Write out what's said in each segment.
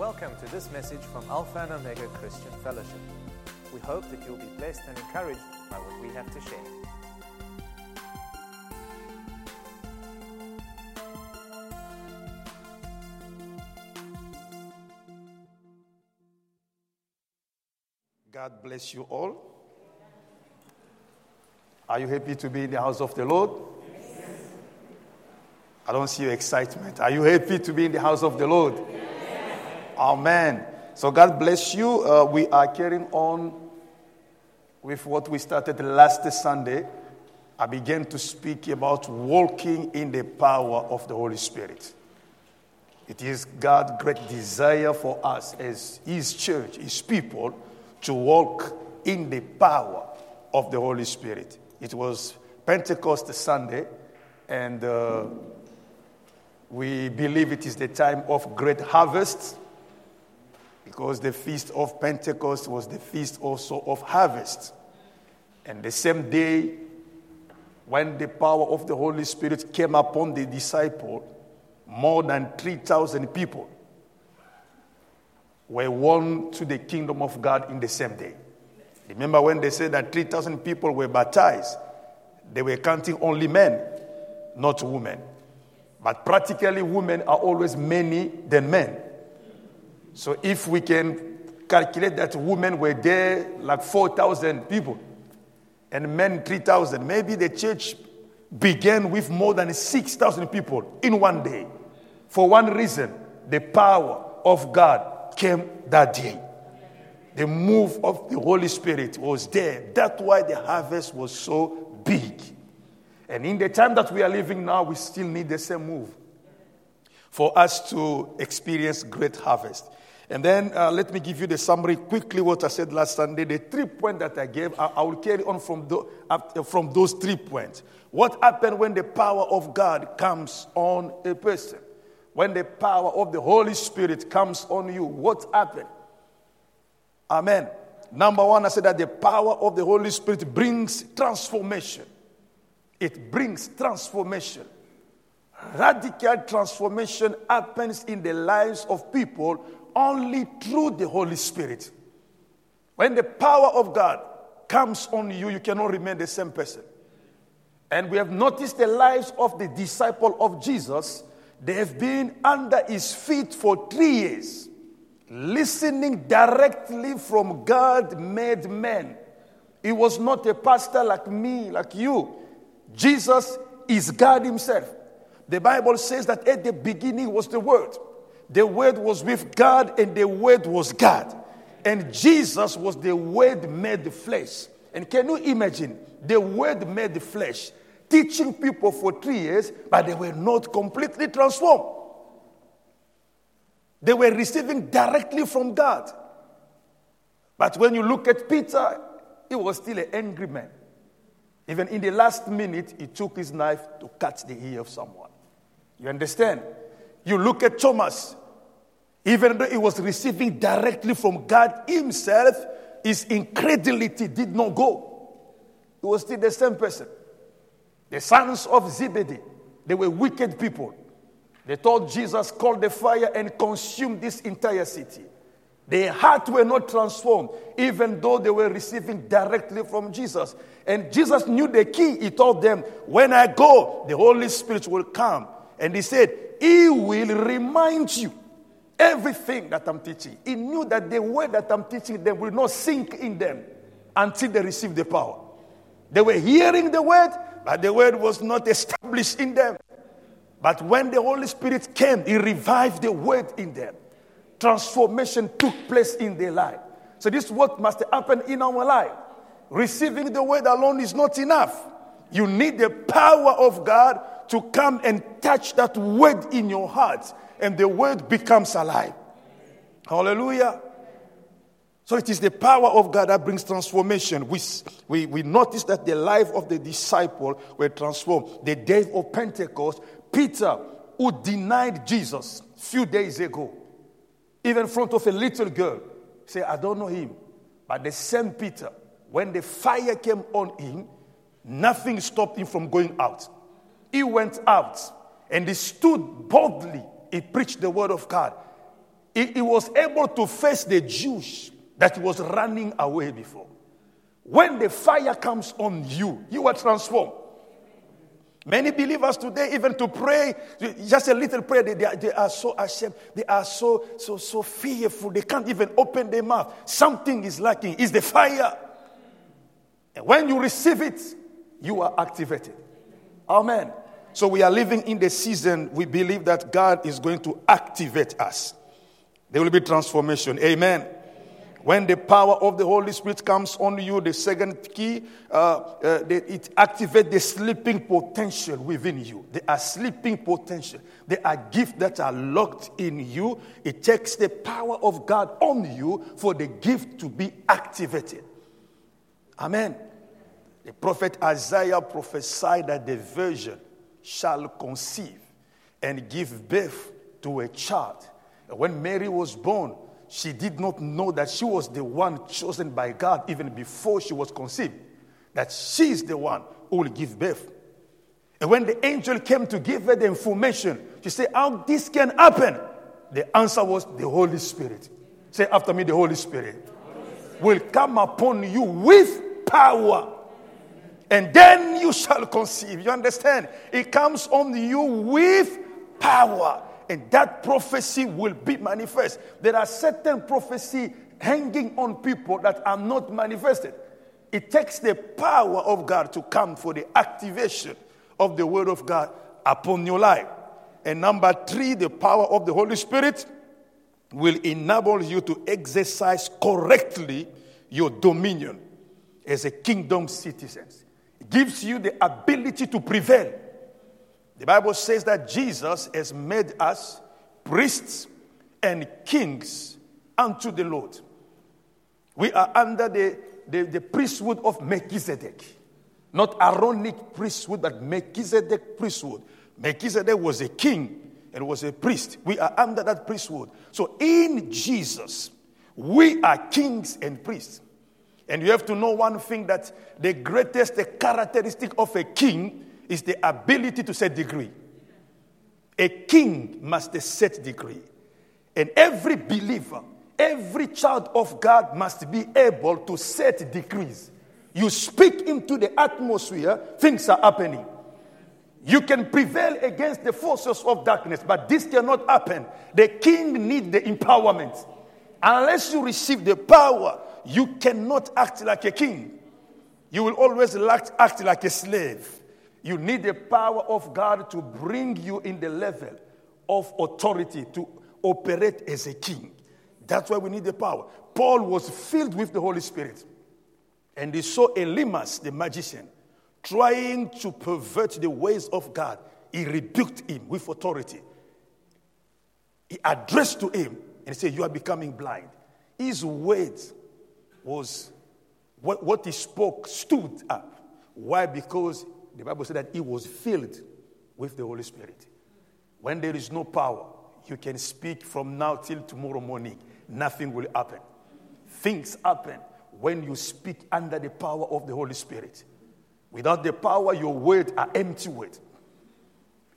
Welcome to this message from Alpha and Omega Christian Fellowship. We hope that you'll be blessed and encouraged by what we have to share. God bless you all. Are you happy to be in the house of the Lord? I don't see your excitement. Are you happy to be in the house of the Lord? Amen. So, God bless you. Uh, we are carrying on with what we started last Sunday. I began to speak about walking in the power of the Holy Spirit. It is God's great desire for us as His church, His people, to walk in the power of the Holy Spirit. It was Pentecost Sunday, and uh, we believe it is the time of great harvest because the feast of Pentecost was the feast also of harvest. And the same day, when the power of the Holy Spirit came upon the disciple, more than 3,000 people were won to the kingdom of God in the same day. Remember when they said that 3,000 people were baptized, they were counting only men, not women. But practically, women are always many than men. So if we can calculate that women were there like 4,000 people and men 3,000, maybe the church began with more than 6,000 people in one day. For one reason, the power of God came that day. The move of the Holy Spirit was there. That's why the harvest was so big. And in the time that we are living now, we still need the same move for us to experience great harvest. And then uh, let me give you the summary quickly what I said last Sunday. The three points that I gave, I, I will carry on from, the, uh, from those three points. What happened when the power of God comes on a person? When the power of the Holy Spirit comes on you, what happened? Amen. Number one, I said that the power of the Holy Spirit brings transformation. It brings transformation. Radical transformation happens in the lives of people only through the Holy Spirit. When the power of God comes on you, you cannot remain the same person. And we have noticed the lives of the disciple of Jesus. They have been under his feet for three years, listening directly from God made man. He was not a pastor like me, like you. Jesus is God Himself. The Bible says that at the beginning was the Word. The Word was with God, and the Word was God. And Jesus was the Word made flesh. And can you imagine the Word made flesh teaching people for three years, but they were not completely transformed? They were receiving directly from God. But when you look at Peter, he was still an angry man. Even in the last minute, he took his knife to cut the ear of someone. You understand? You look at Thomas, even though he was receiving directly from God Himself, his incredulity did not go. He was still the same person. The sons of Zebedee, they were wicked people. They told Jesus, call the fire and consume this entire city. Their hearts were not transformed, even though they were receiving directly from Jesus. And Jesus knew the key. He told them, When I go, the Holy Spirit will come. And he said, He will remind you everything that I'm teaching. He knew that the word that I'm teaching them will not sink in them until they receive the power. They were hearing the word, but the word was not established in them. But when the Holy Spirit came, He revived the word in them transformation took place in their life. So, this is what must happen in our life. Receiving the word alone is not enough. You need the power of God to come and touch that word in your heart, and the word becomes alive. Hallelujah. So it is the power of God that brings transformation. We, we, we notice that the life of the disciple were transformed. The day of Pentecost, Peter, who denied Jesus a few days ago, even in front of a little girl, say, I don't know him. But the same Peter, when the fire came on him, nothing stopped him from going out. He went out and he stood boldly. He preached the word of God. he, he was able to face the Jews that was running away before. When the fire comes on you, you are transformed. Many believers today, even to pray, just a little prayer, they, they, are, they are so ashamed. They are so, so, so fearful. They can't even open their mouth. Something is lacking. It's the fire. And when you receive it, you are activated. Amen. So we are living in the season we believe that God is going to activate us. There will be transformation. Amen. When the power of the Holy Spirit comes on you, the second key, uh, uh, it activates the sleeping potential within you. There are sleeping potential. There are gifts that are locked in you. It takes the power of God on you for the gift to be activated. Amen. The prophet Isaiah prophesied that the virgin shall conceive and give birth to a child. When Mary was born, she did not know that she was the one chosen by God even before she was conceived, that she is the one who will give birth. And when the angel came to give her the information, she said, How this can happen? The answer was the Holy Spirit. Say after me, the Holy Spirit, Holy Spirit. will come upon you with power. And then you shall conceive. You understand? It comes on you with power and that prophecy will be manifest. There are certain prophecy hanging on people that are not manifested. It takes the power of God to come for the activation of the word of God upon your life. And number three, the power of the Holy Spirit will enable you to exercise correctly your dominion as a kingdom citizen. Gives you the ability to prevail the Bible says that Jesus has made us priests and kings unto the Lord. We are under the, the, the priesthood of Melchizedek, not Aaronic priesthood, but Melchizedek priesthood. Melchizedek was a king and was a priest. We are under that priesthood. So in Jesus, we are kings and priests. And you have to know one thing that the greatest characteristic of a king is the ability to set degree. A king must set degree. And every believer, every child of God must be able to set degrees. You speak into the atmosphere, things are happening. You can prevail against the forces of darkness, but this cannot happen. The king needs the empowerment. Unless you receive the power, you cannot act like a king. You will always act, like a slave. You need the power of God to bring you in the level of authority to operate as a king. That's why we need the power. Paul was filled with the Holy Spirit. And he saw Elymas, the magician, trying to pervert the ways of God. He rebuked him with authority. He addressed to him and said, You are becoming blind. His words was what, what he spoke stood up. Why? Because the Bible said that he was filled with the Holy Spirit. When there is no power, you can speak from now till tomorrow morning. Nothing will happen. Things happen when you speak under the power of the Holy Spirit. Without the power, your words are empty words.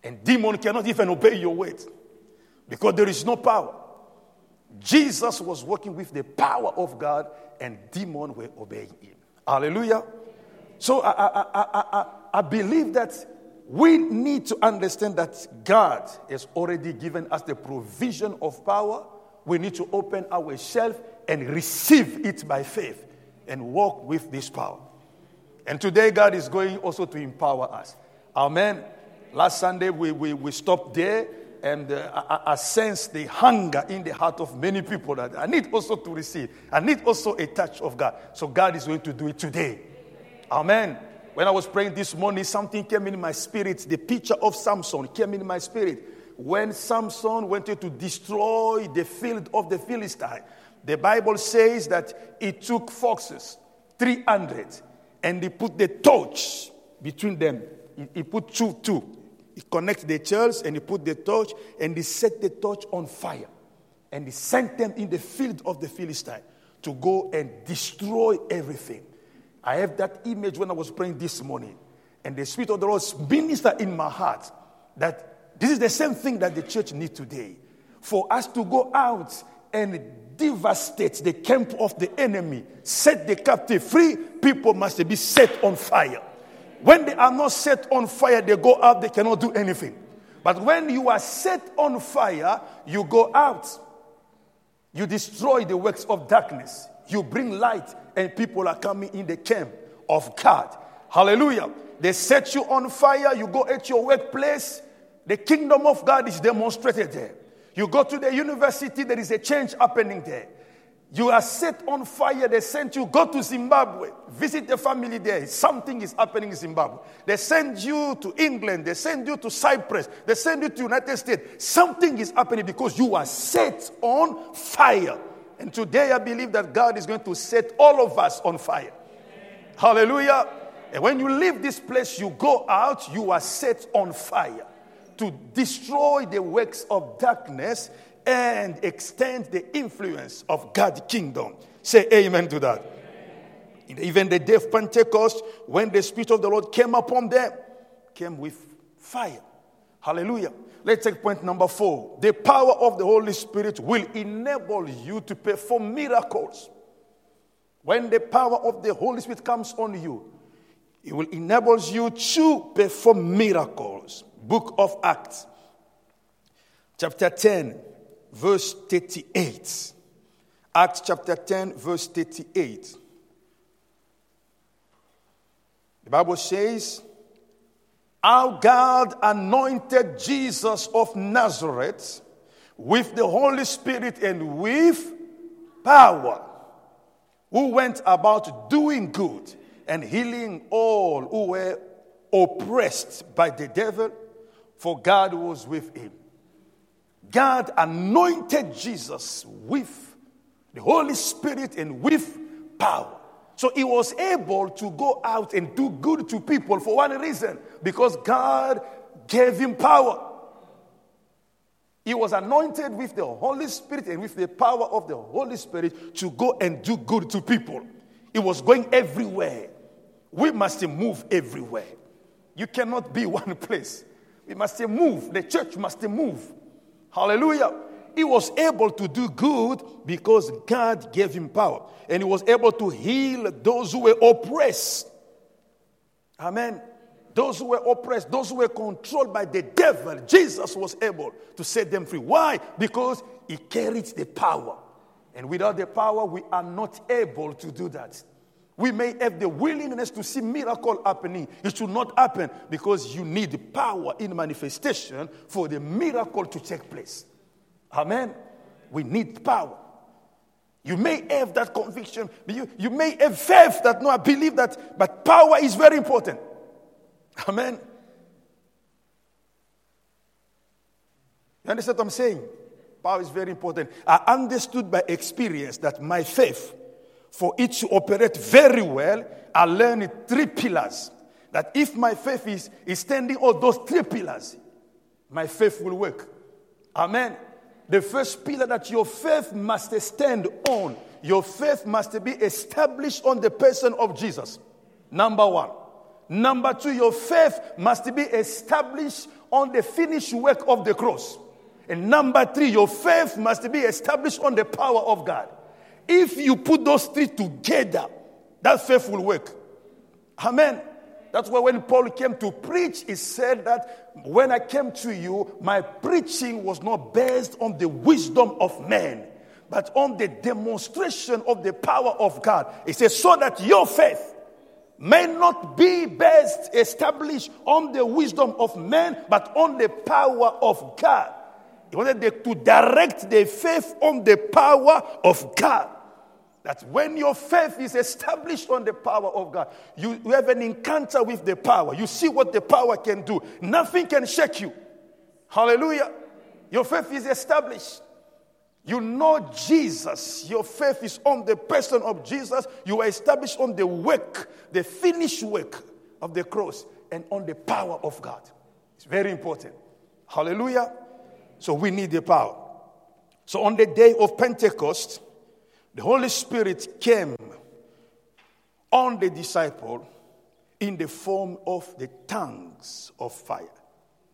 And demon cannot even obey your words because there is no power. Jesus was working with the power of God, and demon were obeying him. Hallelujah. So I, I, I, I believe that we need to understand that God has already given us the provision of power. We need to open our shelf and receive it by faith and walk with this power. And today, God is going also to empower us. Amen. Last Sunday, we, we, we stopped there and uh, I, I sense the hunger in the heart of many people that I need also to receive. I need also a touch of God. So, God is going to do it today. Amen. When I was praying this morning, something came in my spirit. The picture of Samson came in my spirit. When Samson wanted to destroy the field of the Philistine, the Bible says that he took foxes, 300, and he put the torch between them. He, he put two, two. He connects the chairs and he put the torch and he set the torch on fire. And he sent them in the field of the Philistine to go and destroy everything. I have that image when I was praying this morning. And the Spirit of the Lord ministered in my heart that this is the same thing that the church needs today. for us to go out and devastate the camp of the enemy, set the captive free, people must be set on fire. When they are not set on fire, they go out, they cannot do anything. But when you are set on fire, you go out. You destroy the works of darkness. You bring light, and people are coming in the camp of God. Hallelujah. They set you on fire, you go at your workplace, the kingdom of God is demonstrated there. You go to the university, there is a change happening there. You are set on fire. They sent you, go to Zimbabwe, visit the family there. Something is happening in Zimbabwe. They send you to England. They send you to Cyprus. They send you to United States. Something is happening because you are set on fire. And today I believe that God is going to set all of us on fire. Amen. Hallelujah. And when you leave this place, you go out, you are set on fire to destroy the works of darkness and extend the influence of God's kingdom. Say amen to that. Amen. Even the day of Pentecost, when the Spirit of the Lord came upon them, came with fire. Hallelujah. Let's take point number four. The power of the Holy Spirit will enable you to perform miracles. When the power of the Holy Spirit comes on you, it will enable you to perform miracles. Book of Acts, chapter 10, verse 38. Acts chapter 10, verse 38. The Bible says, Our God anointed Jesus of Nazareth with the Holy Spirit and with power, who went about doing good and healing all who were oppressed by the devil, for God was with him. God anointed Jesus with the Holy Spirit and with power. So he was able to go out and do good to people for one reason because God gave him power. He was anointed with the Holy Spirit and with the power of the Holy Spirit to go and do good to people. He was going everywhere. We must move everywhere. You cannot be one place. We must move. The church must move. Hallelujah. He was able to do good because God gave him power. And he was able to heal those who were oppressed. Amen. Those who were oppressed, those who were controlled by the devil, Jesus was able to set them free. Why? Because he carried the power. And without the power, we are not able to do that. We may have the willingness to see miracle happening. It should not happen because you need power in manifestation for the miracle to take place. Amen. We need power. You may have that conviction, you, you may have faith that no, I believe that, but power is very important. Amen. You understand what I'm saying? Power is very important. I understood by experience that my faith for it to operate very well, I learned three pillars. That if my faith is, is standing on those three pillars, my faith will work. Amen. The first pillar that your faith must stand on, your faith must be established on the person of Jesus. Number one. Number two, your faith must be established on the finished work of the cross. And number three, your faith must be established on the power of God. If you put those three together, that faith will work. Amen. That's why when Paul came to preach, he said that when I came to you, my preaching was not based on the wisdom of men, but on the demonstration of the power of God. He says, so that your faith may not be based, established on the wisdom of men, but on the power of God. He wanted to direct their faith on the power of God. That when your faith is established on the power of God, you, you have an encounter with the power. You see what the power can do. Nothing can shake you. Hallelujah. Your faith is established. You know Jesus. Your faith is on the person of Jesus. You are established on the work, the finished work of the cross, and on the power of God. It's very important. Hallelujah. So we need the power. So on the day of Pentecost, the Holy Spirit came on the disciple in the form of the tongues of fire.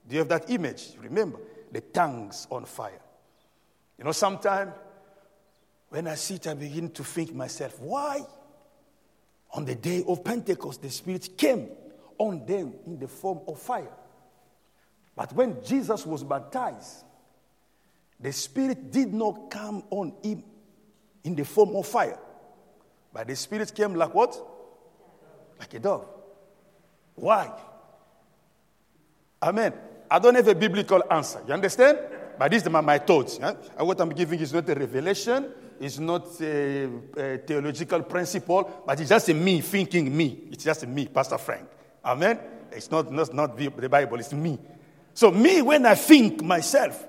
Do you have that image? Remember, the tongues on fire. You know, sometimes when I sit, I begin to think myself, why on the day of Pentecost the Spirit came on them in the form of fire? But when Jesus was baptized, the Spirit did not come on him in the form of fire. But the Spirit came like what? Like a dove. Why? Amen. I don't have a biblical answer. You understand? But these are my thoughts. Yeah? What I'm giving is not a revelation, it's not a, a, theological principle, but it's just a me thinking me. It's just a me, Pastor Frank. Amen? It's not, not, not the Bible, it's me. So, me, when I think myself,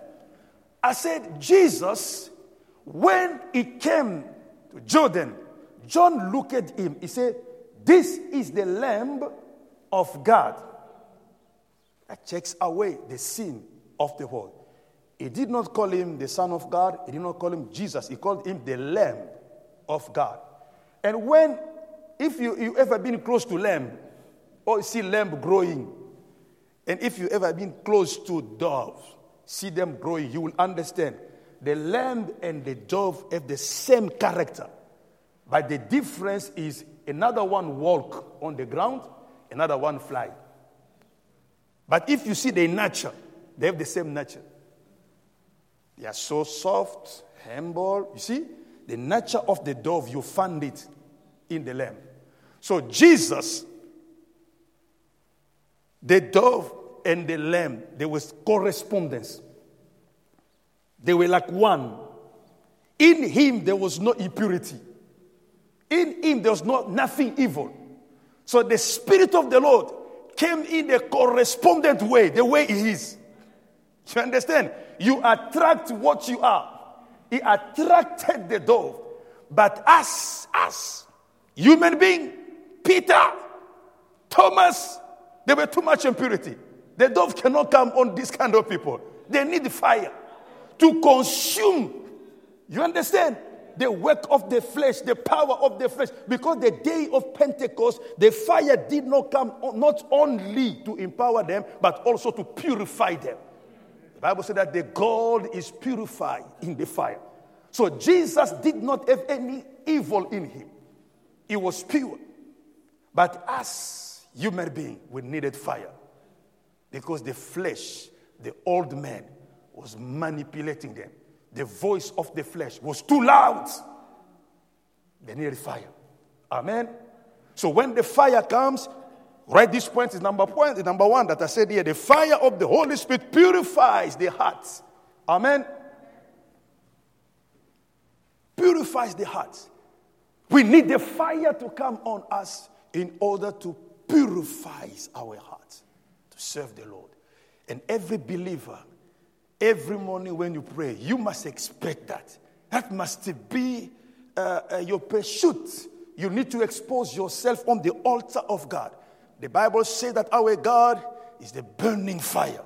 I said, Jesus, when he came to Jordan, John looked at him. He said, This is the Lamb of God that takes away the sin of the world. He did not call him the Son of God, he did not call him Jesus, he called him the Lamb of God. And when, if you, you ever been close to lamb, or see lamb growing, and if you ever been close to doves, see them growing, you will understand. The lamb and the dove have the same character, but the difference is another one walk on the ground, another one fly. But if you see the nature, they have the same nature. They are so soft, humble. You see, the nature of the dove, you find it in the lamb. So Jesus, the dove and the lamb, there was correspondence. They were like one. In him there was no impurity. In him there was no, nothing evil. So the Spirit of the Lord came in the correspondent way, the way he is. You understand? You attract what you are. He attracted the dove. But us, us, human being, Peter, Thomas, there were too much impurity. The dove cannot come on this kind of people. They need fire to consume. You understand? The work of the flesh, the power of the flesh. Because the day of Pentecost, the fire did not come not only to empower them, but also to purify them. The Bible said that the gold is purified in the fire. So Jesus did not have any evil in him. He was pure. But as human being, we needed fire. Because the flesh, the old man, was manipulating them. The voice of the flesh was too loud. They needed fire. Amen. So when the fire comes, Right, this point is number point, is number one that I said here. The fire of the Holy Spirit purifies the hearts. Amen. Purifies the hearts. We need the fire to come on us in order to purify our hearts to serve the Lord. And every believer, every morning when you pray, you must expect that. That must be uh, uh, your pursuit. You need to expose yourself on the altar of God. The Bible says that our God is the burning fire.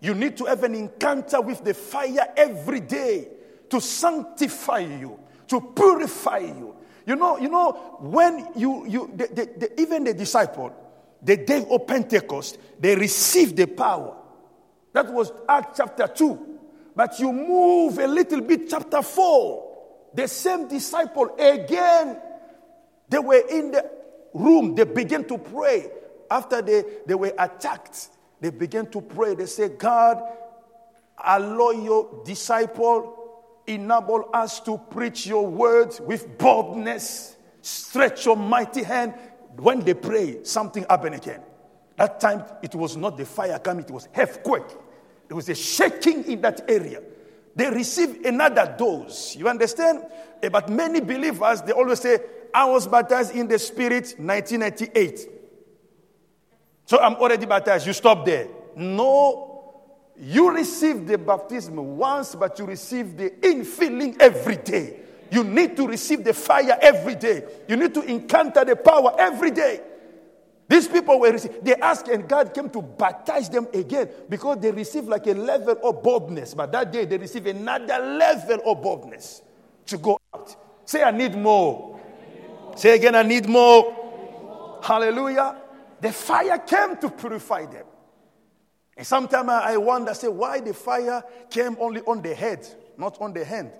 You need to have an encounter with the fire every day to sanctify you, to purify you. You know, you know when you, you the, the, the, even the disciple, the day of Pentecost, they received the power. That was Acts chapter 2. But you move a little bit, chapter 4. The same disciple again, they were in the room, they began to pray after they, they were attacked, they began to pray. They said, God, allow your disciple, enable us to preach your words with boldness. Stretch your mighty hand. When they pray, something happened again. That time, it was not the fire coming, it was earthquake. There was a shaking in that area. They received another dose. You understand? Eh, but many believers, they always say, I was baptized in the Spirit 1998. So I'm already baptized. You stop there. No, you receive the baptism once, but you receive the infilling every day. You need to receive the fire every day. You need to encounter the power every day. These people were received, they asked, and God came to baptize them again because they received like a level of boldness. But that day they received another level of boldness to go out. Say, I need more. Say again, I need more. I need more. Hallelujah. The fire came to purify them. And sometimes I wonder, say, why the fire came only on the head? not on the hand.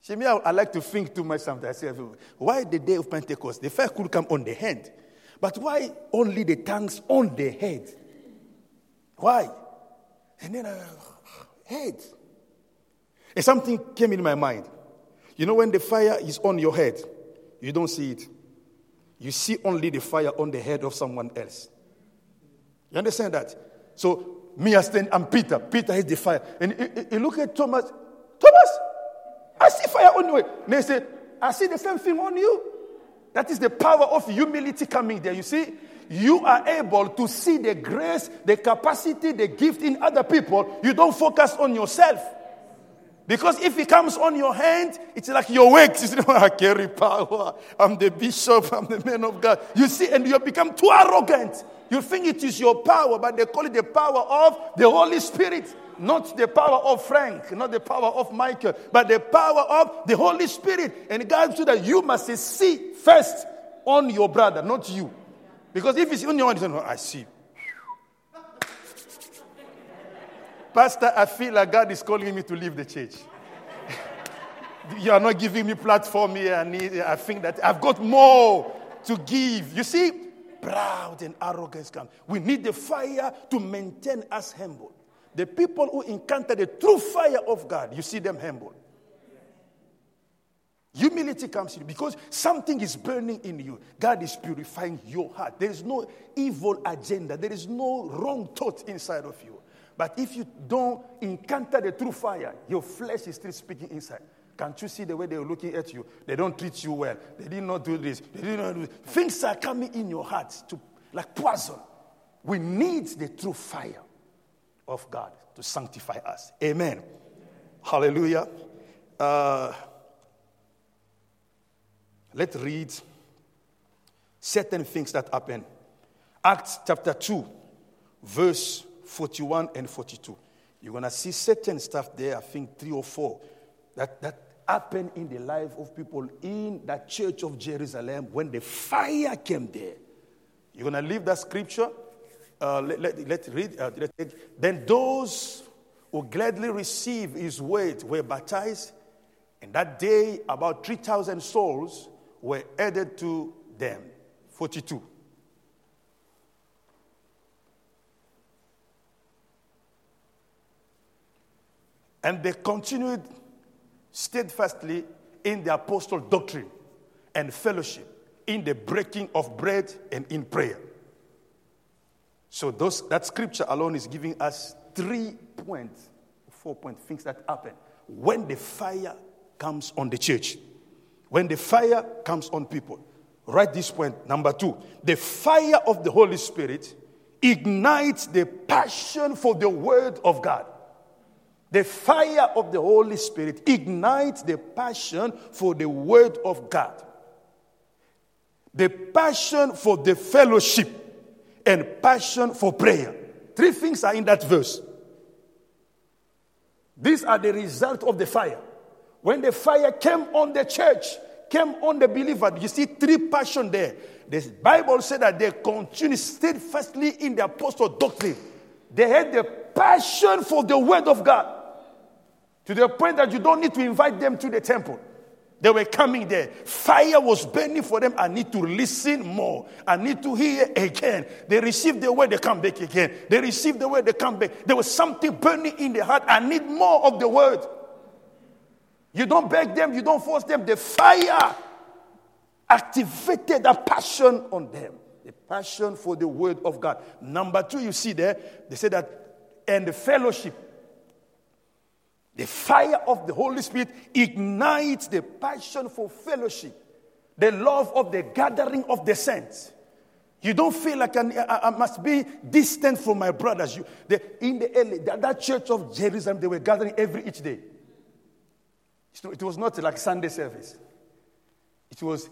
See, me, I, I like to think too much sometimes. I say, why the day of Pentecost? The fire could come on the hand. But why only the tongues on the head? Why? And then, uh, head. And something came in my mind. You know, when the fire is on your head, you don't see it. You see only the fire on the head of someone else. You understand that? So, me, I stand, I'm Peter. Peter is the fire. And you look at Thomas. Thomas, I see fire on you. And they say, I see the same thing on you. That is the power of humility coming there. You see, you are able to see the grace, the capacity, the gift in other people. You don't focus on yourself. Because if it comes on your hand, it's like your works. You know, I carry power. I'm the bishop. I'm the man of God. You see, and you become too arrogant. You think it is your power, but they call it the power of the Holy Spirit. Not the power of Frank, not the power of Michael, but the power of the Holy Spirit. And God said that you must see first on your brother, not you. Because if it's on your own, I see. Pastor, I feel like God is calling me to leave the church. you are not giving me platform here. I, need, I think that I've got more to give. You see, proud and arrogance come. We need the fire to maintain us humble. The people who encounter the true fire of God, you see them humble. Humility comes in because something is burning in you. God is purifying your heart. There is no evil agenda, there is no wrong thought inside of you. But if you don't encounter the true fire, your flesh is still speaking inside. Can't you see the way they're looking at you? They don't treat you well. They did not do this. They did not do this. Things are coming in your heart to like poison. We need the true fire of God to sanctify us. Amen. Hallelujah. Uh, let's read certain things that happen. Acts chapter 2, verse 41 and 42. You're going to see certain stuff there, I think three or four, that, that happened in the life of people in that church of Jerusalem when the fire came there. You're going to leave that scripture. Uh, let, let, let read. Uh, let, then those who gladly received his word were baptized, and that day about 3,000 souls were added to them. 42. And they continued steadfastly in the apostle doctrine and fellowship, in the breaking of bread and in prayer. So those, that scripture alone is giving us three points, four point things that happen when the fire comes on the church. When the fire comes on people. Write this point. Number two, the fire of the Holy Spirit ignites the passion for the word of God. The fire of the Holy Spirit ignites the passion for the Word of God, the passion for the fellowship, and passion for prayer. Three things are in that verse. These are the result of the fire. When the fire came on the church, came on the believer, you see three passion there. The Bible said that they continued steadfastly in the apostle doctrine. They had the passion for the word of God. To the point that you don't need to invite them to the temple. They were coming there. Fire was burning for them. I need to listen more. I need to hear again. They received the word, they come back again. They received the word, they come back. There was something burning in their heart. I need more of the word. You don't beg them, you don't force them. The fire activated a passion on them. The passion for the word of God. Number two, you see there, they say that, and the fellowship the fire of the Holy Spirit ignites the passion for fellowship, the love of the gathering of the saints. You don't feel like I, I must be distant from my brothers. You, the, in the early, that, that church of Jerusalem, they were gathering every each day. It was not like Sunday service. It was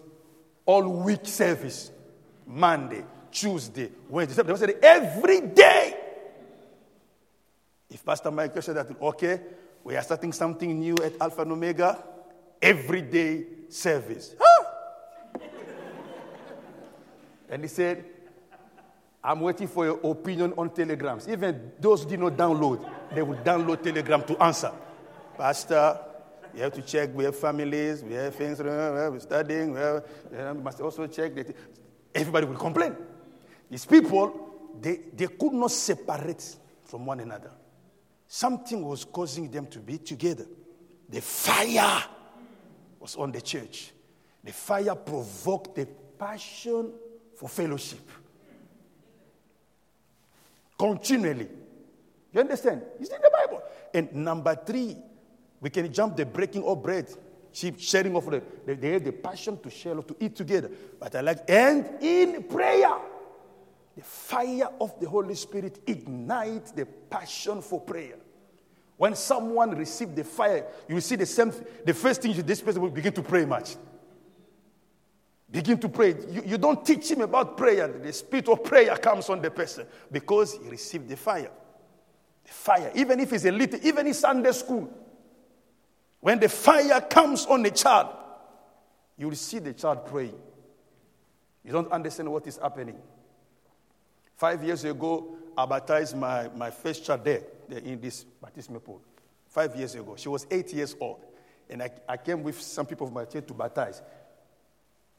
all week service. Monday, Tuesday, Wednesday. They said every day. If Pastor Michael said that, okay, we are starting something new at Alpha and Omega everyday service. and he said, I'm waiting for your opinion on telegrams. Even those did not download, they will download telegram to answer. Pastor, you have to check. We have families. We have things. We're studying. We, must also check. That everybody will complain. These people, they, they could not separate from one another. Something was causing them to be together. The fire was on the church. The fire provoked the passion for fellowship. Continually. You understand? It's in the Bible. And number three, we can jump the breaking of bread, sharing of the, they have the passion to share, to eat together. But I like, and in prayer, the fire of the Holy Spirit ignites the passion for prayer. When someone receives the fire, you see the same. The first thing this person will begin to pray much. Begin to pray. You, you don't teach him about prayer. The spirit of prayer comes on the person because he received the fire. The fire, even if it's a little, even in Sunday school, when the fire comes on the child, you will see the child praying. You don't understand what is happening. Five years ago, I baptized my, my first child there, in this baptismal pool. Five years ago. She was eight years old. And I, I came with some people of my church to baptize.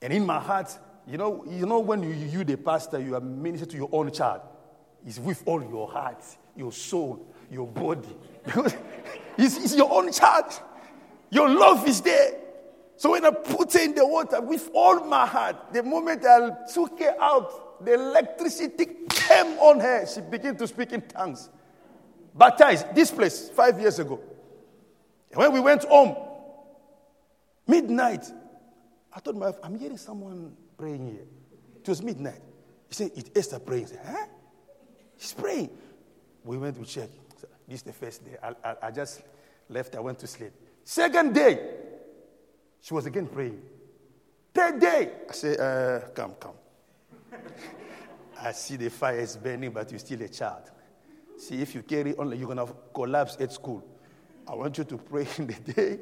And in my heart, you know, you know when you, you the pastor, you are ministering to your own child. It's with all your heart, your soul, your body. it's, it's your own child. Your love is there. So when I put her in the water with all my heart, the moment I took her out, the electricity came on her. She began to speak in tongues. Baptized, this place, five years ago. And when we went home, midnight, I told my wife, I'm hearing someone praying here. It was midnight. He said, It's Esther praying. Said, Huh? She's praying. We went to check. This is the first day. I, I, I just left. I went to sleep. Second day, she was again praying. Third day, I said, uh, Come, come. I see the fire is burning, but you're still a child. See, if you carry on, you're going to collapse at school. I want you to pray in the day.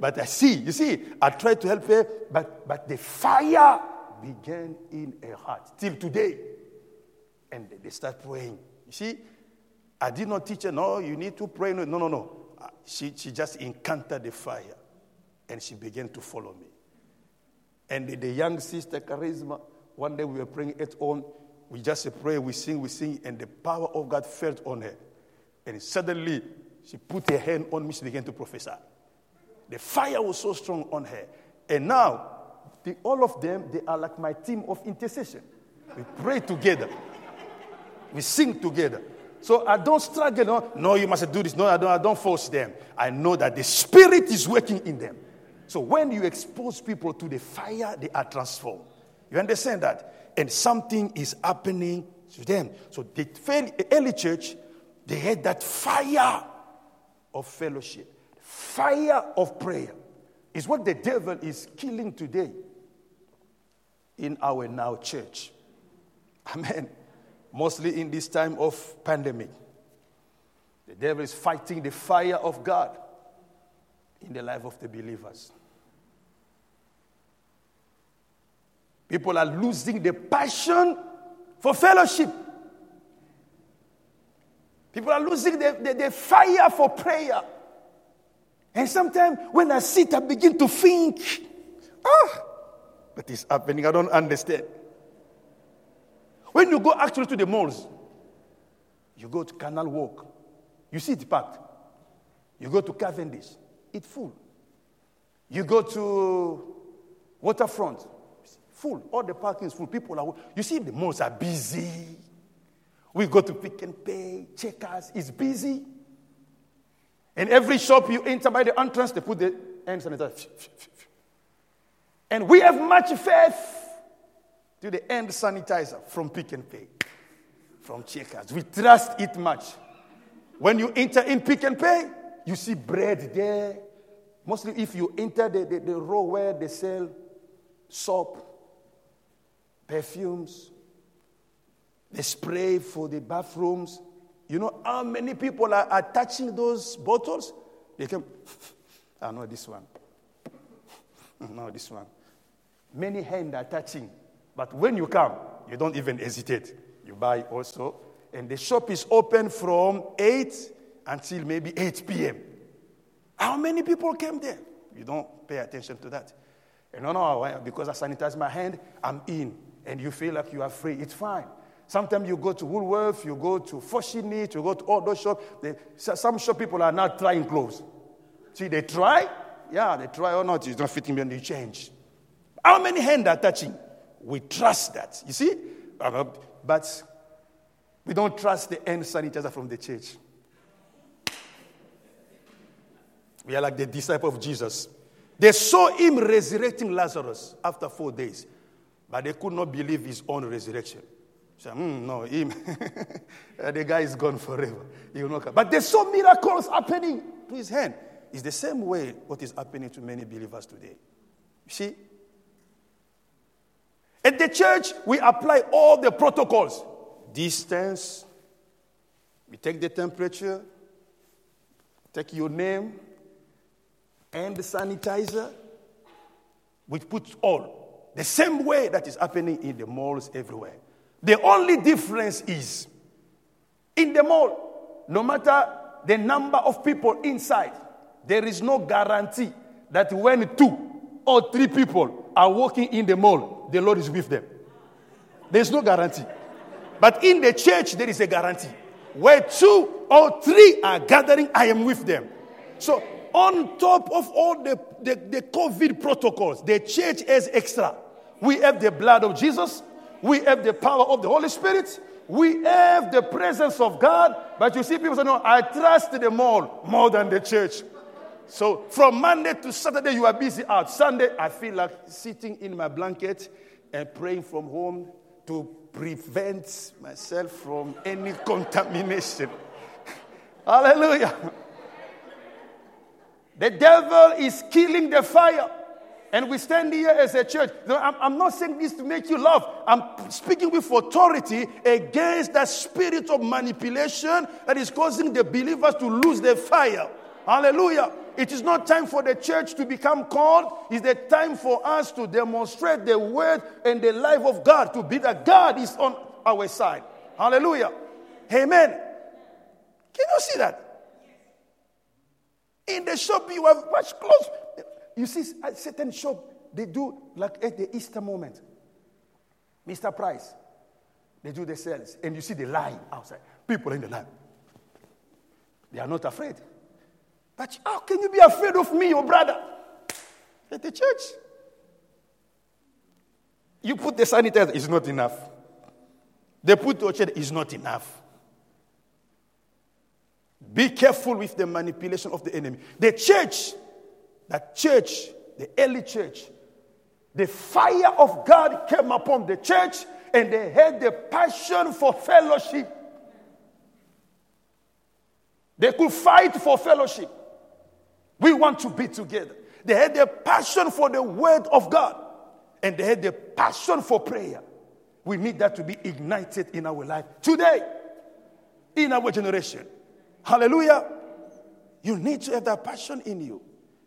But I see, you see, I tried to help her, but, but the fire began in her heart till today. And they start praying. You see, I did not teach her, no, you need to pray. No, no, no she, she just encountered the fire and she began to follow me. And the, the young sister, Charisma, one day we were praying at home. We just pray, we sing, we sing, and the power of God felt on her. And suddenly, she put her hand on me, she began to prophesy. The fire was so strong on her. And now, the, all of them, they are like my team of intercession. We pray together, we sing together. So I don't struggle. No, no, you must do this. No, I don't, I don't force them. I know that the Spirit is working in them. So when you expose people to the fire, they are transformed. You understand that? And something is happening to them. So the early church, they had that fire of fellowship, fire of prayer. Is what the devil is killing today in our now church. Amen mostly in this time of pandemic. The devil is fighting the fire of God in the life of the believers. People are losing the passion for fellowship. People are losing the, the, the fire for prayer. And sometimes when I sit, I begin to think, ah, what is happening? I don't understand. When you go actually to the malls, you go to Canal Walk, you see it packed. You go to Cavendish, it's full. You go to Waterfront, full. All the parking is full. People are. You see, the malls are busy. We go to Pick n Pay, Checkers, it's busy. And every shop you enter by the entrance, they put the hand sanitizer. And we have much faith to the end sanitizer from Pick n Pay, from Checkers. We trust it much. When you enter in Pick n Pay, you see bread there. Mostly if you enter the, the, the row where they sell soap, perfumes, the spray for the bathrooms. You know how many people are, are touching those bottles? They come, ah, I know this one. No, this one. Many hands are touching. But when you come, you don't even hesitate. You buy also. And the shop is open from 8 until maybe 8 p.m. How many people came there? You don't pay attention to that. And no, no, because I sanitize my hand, I'm in. And you feel like you are free. It's fine. Sometimes you go to Woolworth, you go to Foschini, you go to all those shops. Some shop people are not trying clothes. See, they try. Yeah, they try or not. It's not fitting me and they change. How many hands are touching? We trust that. You see? Uh, but we don't trust the hand sanitizer from the church. We are like the disciple of Jesus. They saw him resurrecting Lazarus after four days, but they could not believe his own resurrection. So, mm, no, him, the guy is gone forever. He will not come. But they saw miracles happening to his hand. It's the same way what is happening to many believers today. You see? At the church, we apply all the protocols distance, we take the temperature, take your name, and the sanitizer. We put all the same way that is happening in the malls everywhere. The only difference is in the mall, no matter the number of people inside, there is no guarantee that when two or three people are walking in the mall, the Lord is with them. There's no guarantee. But in the church, there is a guarantee. Where two or three are gathering, I am with them. So, on top of all the, the, the COVID protocols, the church has extra. We have the blood of Jesus, we have the power of the Holy Spirit, we have the presence of God. But you see, people say, No, I trust the mall more than the church. So from Monday to Saturday, you are busy out. Sunday, I feel like sitting in my blanket and praying from home to prevent myself from any contamination. Hallelujah. The devil is killing the fire. And we stand here as a church. I'm, not saying this to make you laugh. I'm speaking with authority against that spirit of manipulation that is causing the believers to lose their fire. Hallelujah. It is not time for the church to become called. It's the time for us to demonstrate the word and the life of God to be that God is on our side. Hallelujah. Amen. Can you see that? In the shop, you have much clothes. You see, at certain shop, they do like at the Easter moment. Mr. Price, they do the sales, and you see the line outside. People in the line. They are not afraid. But how can you be afraid of me, your brother? At the church. You put the sanitizer, it's not enough. They put the chair, is not enough. Be careful with the manipulation of the enemy. The church, that church, the early church, the fire of God came upon the church and they had the passion for fellowship. They could fight for fellowship. We want to be together. They had a passion for the word of God and they had a passion for prayer. We need that to be ignited in our life today, in our generation. Hallelujah. You need to have that passion in you.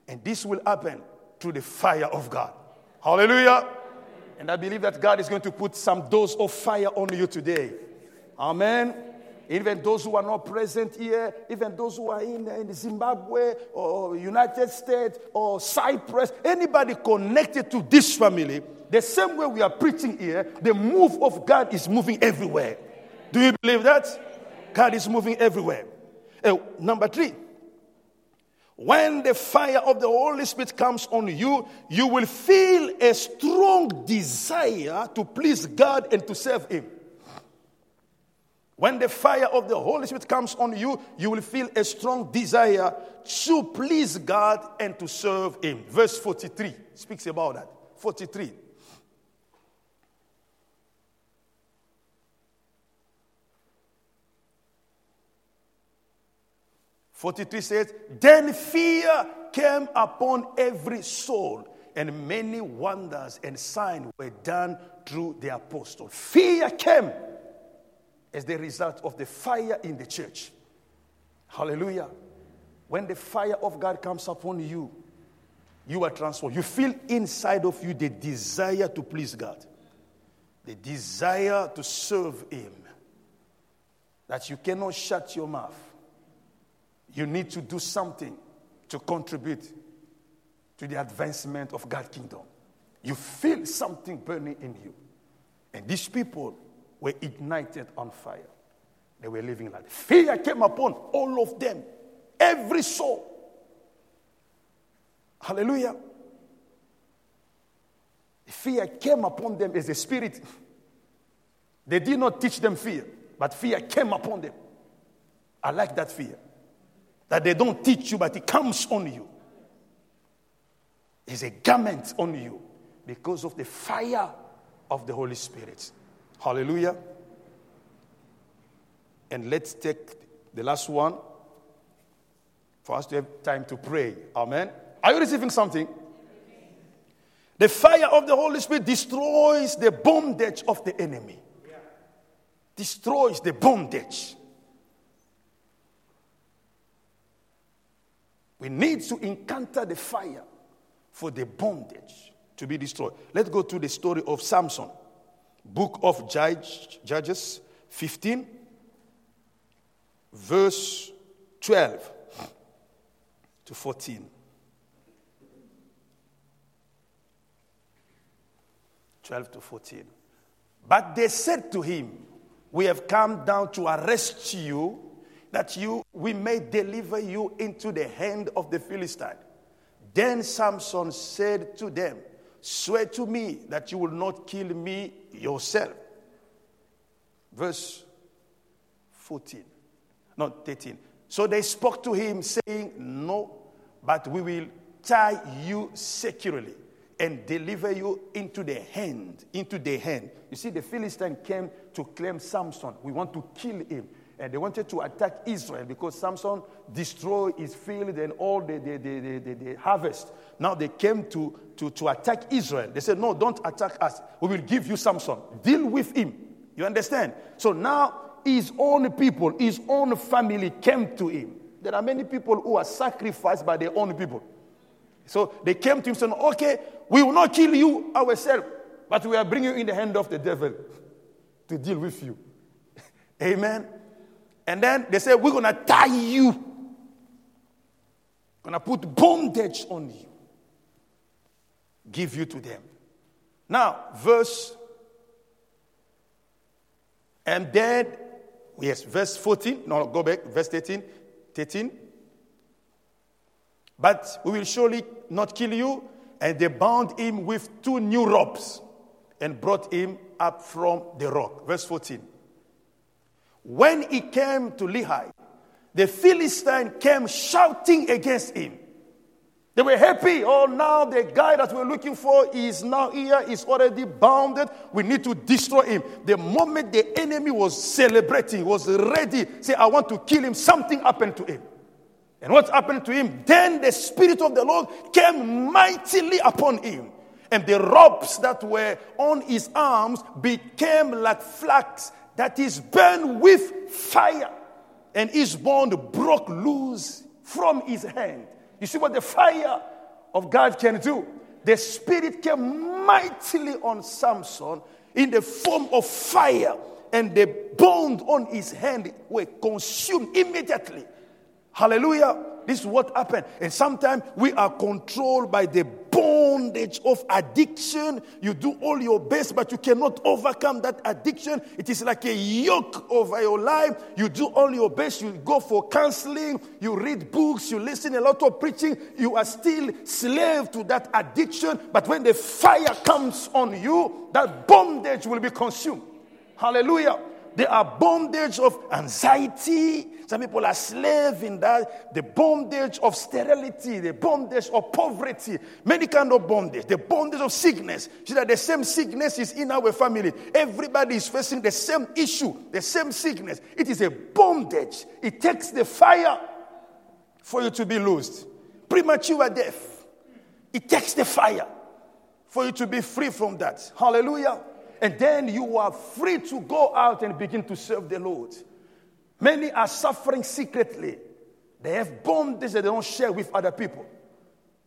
And this will happen through the fire of God. Hallelujah. And I believe that God is going to put some dose of fire on you today. Amen even those who are not present here, even those who are in, in Zimbabwe or United States or Cyprus, anybody connected to this family, the same way we are preaching here, the move of God is moving everywhere. Do you believe that? God is moving everywhere. Uh, number three, when the fire of the Holy Spirit comes on you, you will feel a strong desire to please God and to serve Him. When the fire of the Holy Spirit comes on you, you will feel a strong desire to please God and to serve Him. Verse 43 speaks about that. 43. Forty-three says, Then fear came upon every soul, and many wonders and signs were done through the apostle. Fear came as the result of the fire in the church. Hallelujah. When the fire of God comes upon you, you are transformed. You feel inside of you the desire to please God, the desire to serve Him, that you cannot shut your mouth. You need to do something to contribute to the advancement of God's kingdom. You feel something burning in you. And these people were ignited on fire. They were living like fear came upon all of them, every soul. Hallelujah. Fear came upon them as a spirit. They did not teach them fear, but fear came upon them. I like that fear. That they don't teach you, but it comes on you. It's a garment on you because of the fire of the Holy Spirit. Hallelujah. And let's take the last one for us to have time to pray. Amen. Are you receiving something? The fire of the Holy Spirit destroys the bondage of the enemy. Destroys the bondage. We need to encounter the fire for the bondage to be destroyed. Let's go to the story of Samson. Book of Judge, Judges 15, verse 12 to 14. 12 to 14. But they said to him, We have come down to arrest you, that you we may deliver you into the hand of the Philistine. Then Samson said to them, Swear to me that you will not kill me yourself. Verse 14, not 13. So they spoke to him, saying, No, but we will tie you securely and deliver you into the hand, into the hand. You see, the Philistine came to claim Samson. We want to kill him. And they wanted to attack Israel because Samson destroyed his field and all the, the, the, the, the harvest. Now they came to, to, to attack Israel. They said, No, don't attack us. We will give you Samson. Deal with him. You understand? So now his own people, his own family came to him. There are many people who are sacrificed by their own people. So they came to him saying, Okay, we will not kill you ourselves, but we are bringing you in the hand of the devil to deal with you. Amen. And then they said, We're going to tie you, going to put bondage on you, give you to them. Now, verse, and then, yes, verse 14, no, go back, verse 13, 13. But we will surely not kill you. And they bound him with two new ropes and brought him up from the rock. Verse 14. When he came to Lehi, the Philistine came shouting against him. They were happy. Oh, now the guy that we're looking for is now here, is already bounded. We need to destroy him. The moment the enemy was celebrating, was ready, say, I want to kill him, something happened to him. And what happened to him? Then the Spirit of the Lord came mightily upon him. And the ropes that were on his arms became like flax that is burned with fire. And his bond broke loose from his hand. You see what the fire of God can do? The Spirit came mightily on Samson in the form of fire, and the bond on his hand were consumed immediately. Hallelujah. This is what happened. And sometimes we are controlled by the bondage of addiction. You do all your best, but you cannot overcome that addiction. It is like a yoke over your life. You do all your best. You go for counseling. You read books. You listen a lot of preaching. You are still slave to that addiction. But when the fire comes on you, that bondage will be consumed. Hallelujah. There are bondage of anxiety. Some people are slave in that. The bondage of sterility, the bondage of poverty, many kind of bondage. The bondage of sickness. See that the same sickness is in our family. Everybody is facing the same issue, the same sickness. It is a bondage. It takes the fire for you to be loosed. Premature death. It takes the fire for you to be free from that. Hallelujah and then you are free to go out and begin to serve the Lord. Many are suffering secretly. They have bondage that they don't share with other people.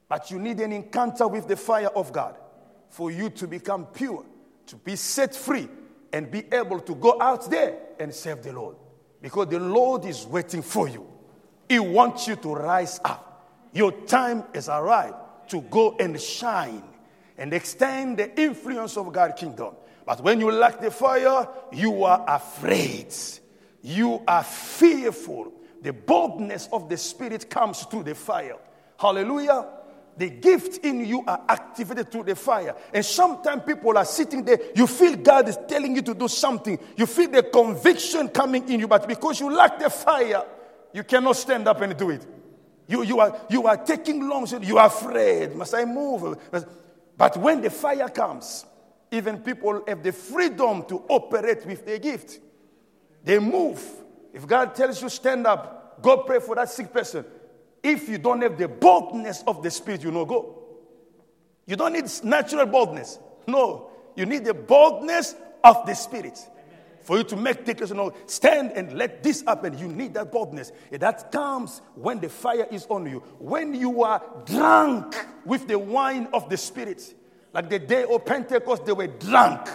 But you need an encounter with the fire of God for you to become pure, to be set free, and be able to go out there and serve the Lord. Because the Lord is waiting for you. He wants you to rise up. Your time has arrived to go and shine and extend the influence of God's kingdom. But when you lack the fire, you are afraid. You are fearful. The boldness of the Spirit comes through the fire. Hallelujah. The gift in you are activated through the fire. And sometimes people are sitting there, you feel God is telling you to do something. You feel the conviction coming in you, but because you lack the fire, you cannot stand up and do it. You, you, are, you are taking long, you are afraid. Must I move? But when the fire comes, even people have the freedom to operate with their gift. They move. If God tells you stand up, go pray for that sick person. If you don't have the boldness of the Spirit, you know, go. You don't need natural boldness. No, you need the boldness of the Spirit. For you to make declaration, you stand and let this happen. You need that boldness. That comes when the fire is on you. When you are drunk with the wine of the Spirit. Like the day of Pentecost, they were drunk.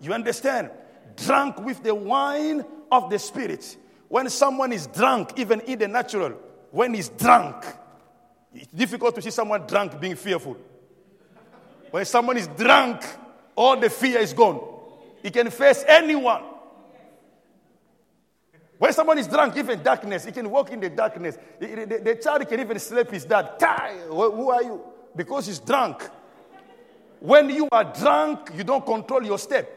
You understand? Drunk with the wine of the Spirit. When someone is drunk, even in the natural, when he's drunk, it's difficult to see someone drunk being fearful. When someone is drunk, all the fear is gone. He can face anyone. When someone is drunk, even darkness, he can walk in the darkness. The, the, the child can even slap his dad. Who are you? Because he's drunk. When you are drunk, you don't control your step.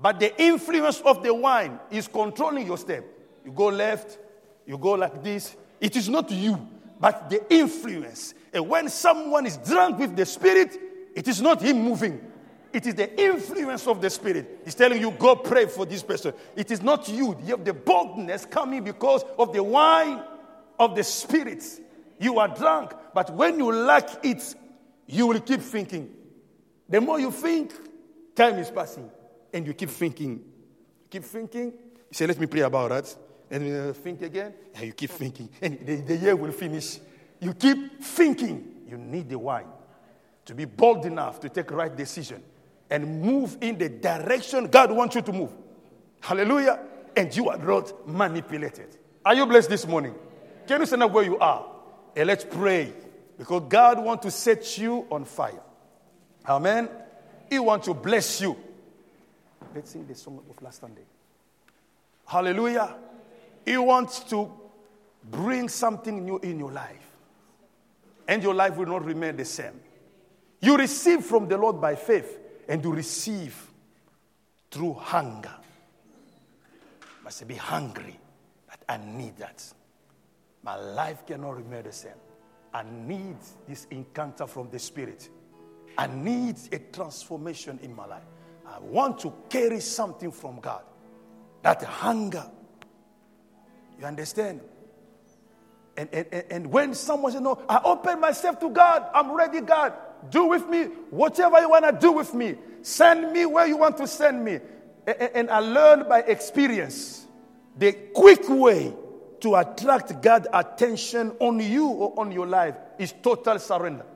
But the influence of the wine is controlling your step. You go left, you go like this, it is not you, but the influence. And when someone is drunk with the Spirit, it is not him moving. It is the influence of the Spirit. He's telling you, go pray for this person. It is not you. You have the boldness coming because of the wine of the Spirit. You are drunk, but when you lack it, you will keep thinking. The more you think, time is passing. And you keep thinking. Keep thinking. You say, let me pray about that and uh, think again, and you keep thinking, and the, the year will finish. You keep thinking. You need the wine to be bold enough to take right decision and move in the direction God wants you to move. Hallelujah. And you are not manipulated. Are you blessed this morning? Can you stand up where you are? And let's pray. Because God wants to set you on fire. Amen. He wants to bless you. Let's sing the song of last Sunday. Hallelujah. He wants to bring something new in your life. And your life will not remain the same. You receive from the Lord by faith, and you receive through hunger. Must be hungry. But I need that. My life cannot remain the same. I need this encounter from the Spirit. I need a transformation in my life. I want to carry something from God. That hunger you understand? And, and, and when someone says, No, I open myself to God, I'm ready, God. Do with me whatever you want to do with me. Send me where you want to send me. And, and I learned by experience the quick way to attract God's attention on you or on your life is total surrender.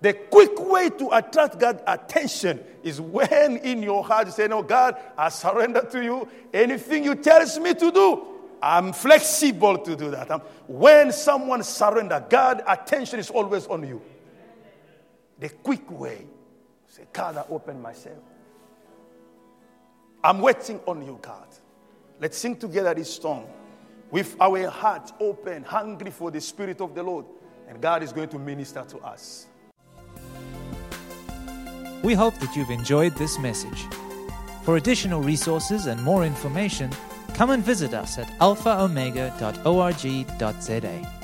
The quick way to attract God's attention is when in your heart you say, No, God, I surrender to you. Anything you tell me to do, I'm flexible to do that. Um, when someone surrender, God attention is always on you. The quick way, say, God, I open myself. I'm waiting on you, God. Let's sing together this song with our hearts open, hungry for the Spirit of the Lord. And God is going to minister to us. We hope that you've enjoyed this message. For additional resources and more information, come and visit us at alphaomega.org.za.